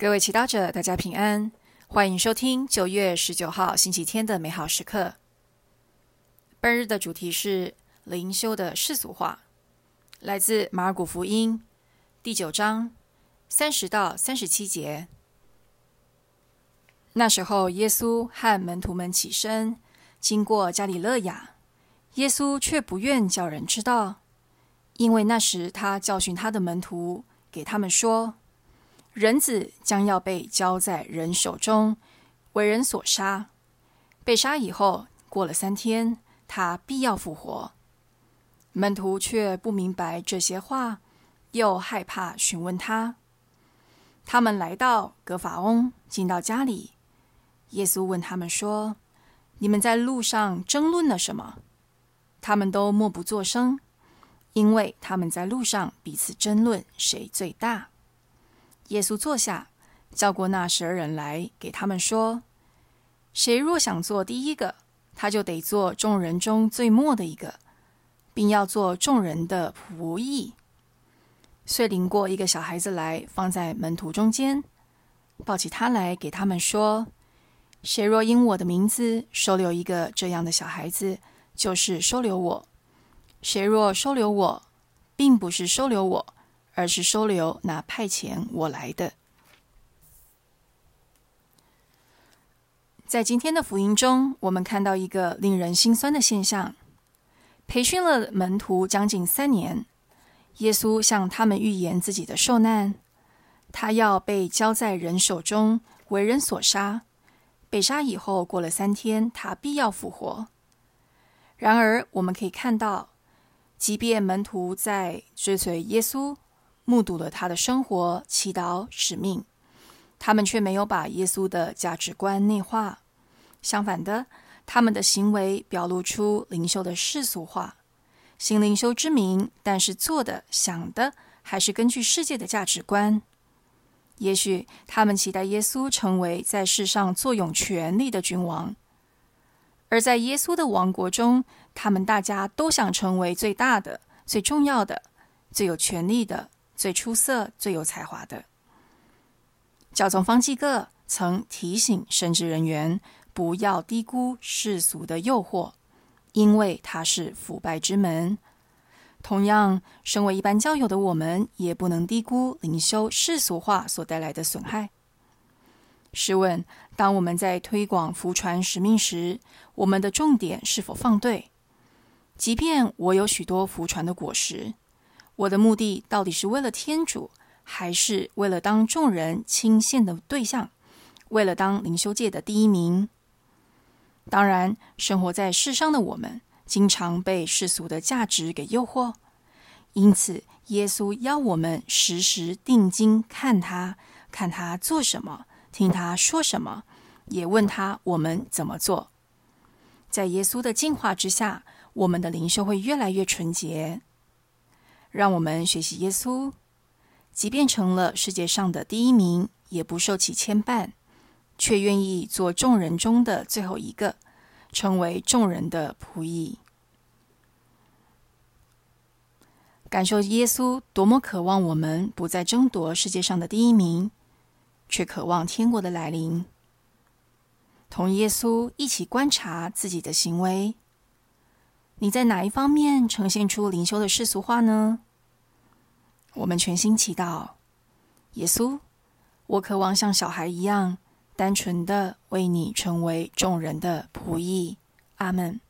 各位祈祷者，大家平安，欢迎收听九月十九号星期天的美好时刻。本日的主题是灵修的世俗化，来自马尔谷福音第九章三十到三十七节。那时候，耶稣和门徒们起身，经过加里勒亚，耶稣却不愿叫人知道，因为那时他教训他的门徒，给他们说。人子将要被交在人手中，为人所杀。被杀以后，过了三天，他必要复活。门徒却不明白这些话，又害怕询问他。他们来到格法翁，进到家里。耶稣问他们说：“你们在路上争论了什么？”他们都默不作声，因为他们在路上彼此争论谁最大。耶稣坐下，叫过那十二人来，给他们说：“谁若想做第一个，他就得做众人中最末的一个，并要做众人的仆役。”遂领过一个小孩子来，放在门徒中间，抱起他来，给他们说：“谁若因我的名字收留一个这样的小孩子，就是收留我；谁若收留我，并不是收留我。”而是收留那派遣我来的。在今天的福音中，我们看到一个令人心酸的现象：培训了门徒将近三年，耶稣向他们预言自己的受难，他要被交在人手中，为人所杀。被杀以后，过了三天，他必要复活。然而，我们可以看到，即便门徒在追随耶稣。目睹了他的生活、祈祷、使命，他们却没有把耶稣的价值观内化。相反的，他们的行为表露出灵修的世俗化，行灵修之名，但是做的、想的还是根据世界的价值观。也许他们期待耶稣成为在世上坐拥权力的君王，而在耶稣的王国中，他们大家都想成为最大的、最重要的、最有权力的。最出色、最有才华的教宗方济各曾提醒神职人员不要低估世俗的诱惑，因为它是腐败之门。同样，身为一般教友的我们，也不能低估灵修世俗化所带来的损害。试问，当我们在推广福传使命时，我们的重点是否放对？即便我有许多福传的果实。我的目的到底是为了天主，还是为了当众人倾羡的对象？为了当灵修界的第一名？当然，生活在世上的我们，经常被世俗的价值给诱惑。因此，耶稣要我们时时定睛看他，看他做什么，听他说什么，也问他我们怎么做。在耶稣的净化之下，我们的灵修会越来越纯洁。让我们学习耶稣，即便成了世界上的第一名，也不受其牵绊，却愿意做众人中的最后一个，成为众人的仆役。感受耶稣多么渴望我们不再争夺世界上的第一名，却渴望天国的来临。同耶稣一起观察自己的行为。你在哪一方面呈现出灵修的世俗化呢？我们全心祈祷，耶稣，我渴望像小孩一样单纯的为你成为众人的仆役。阿门。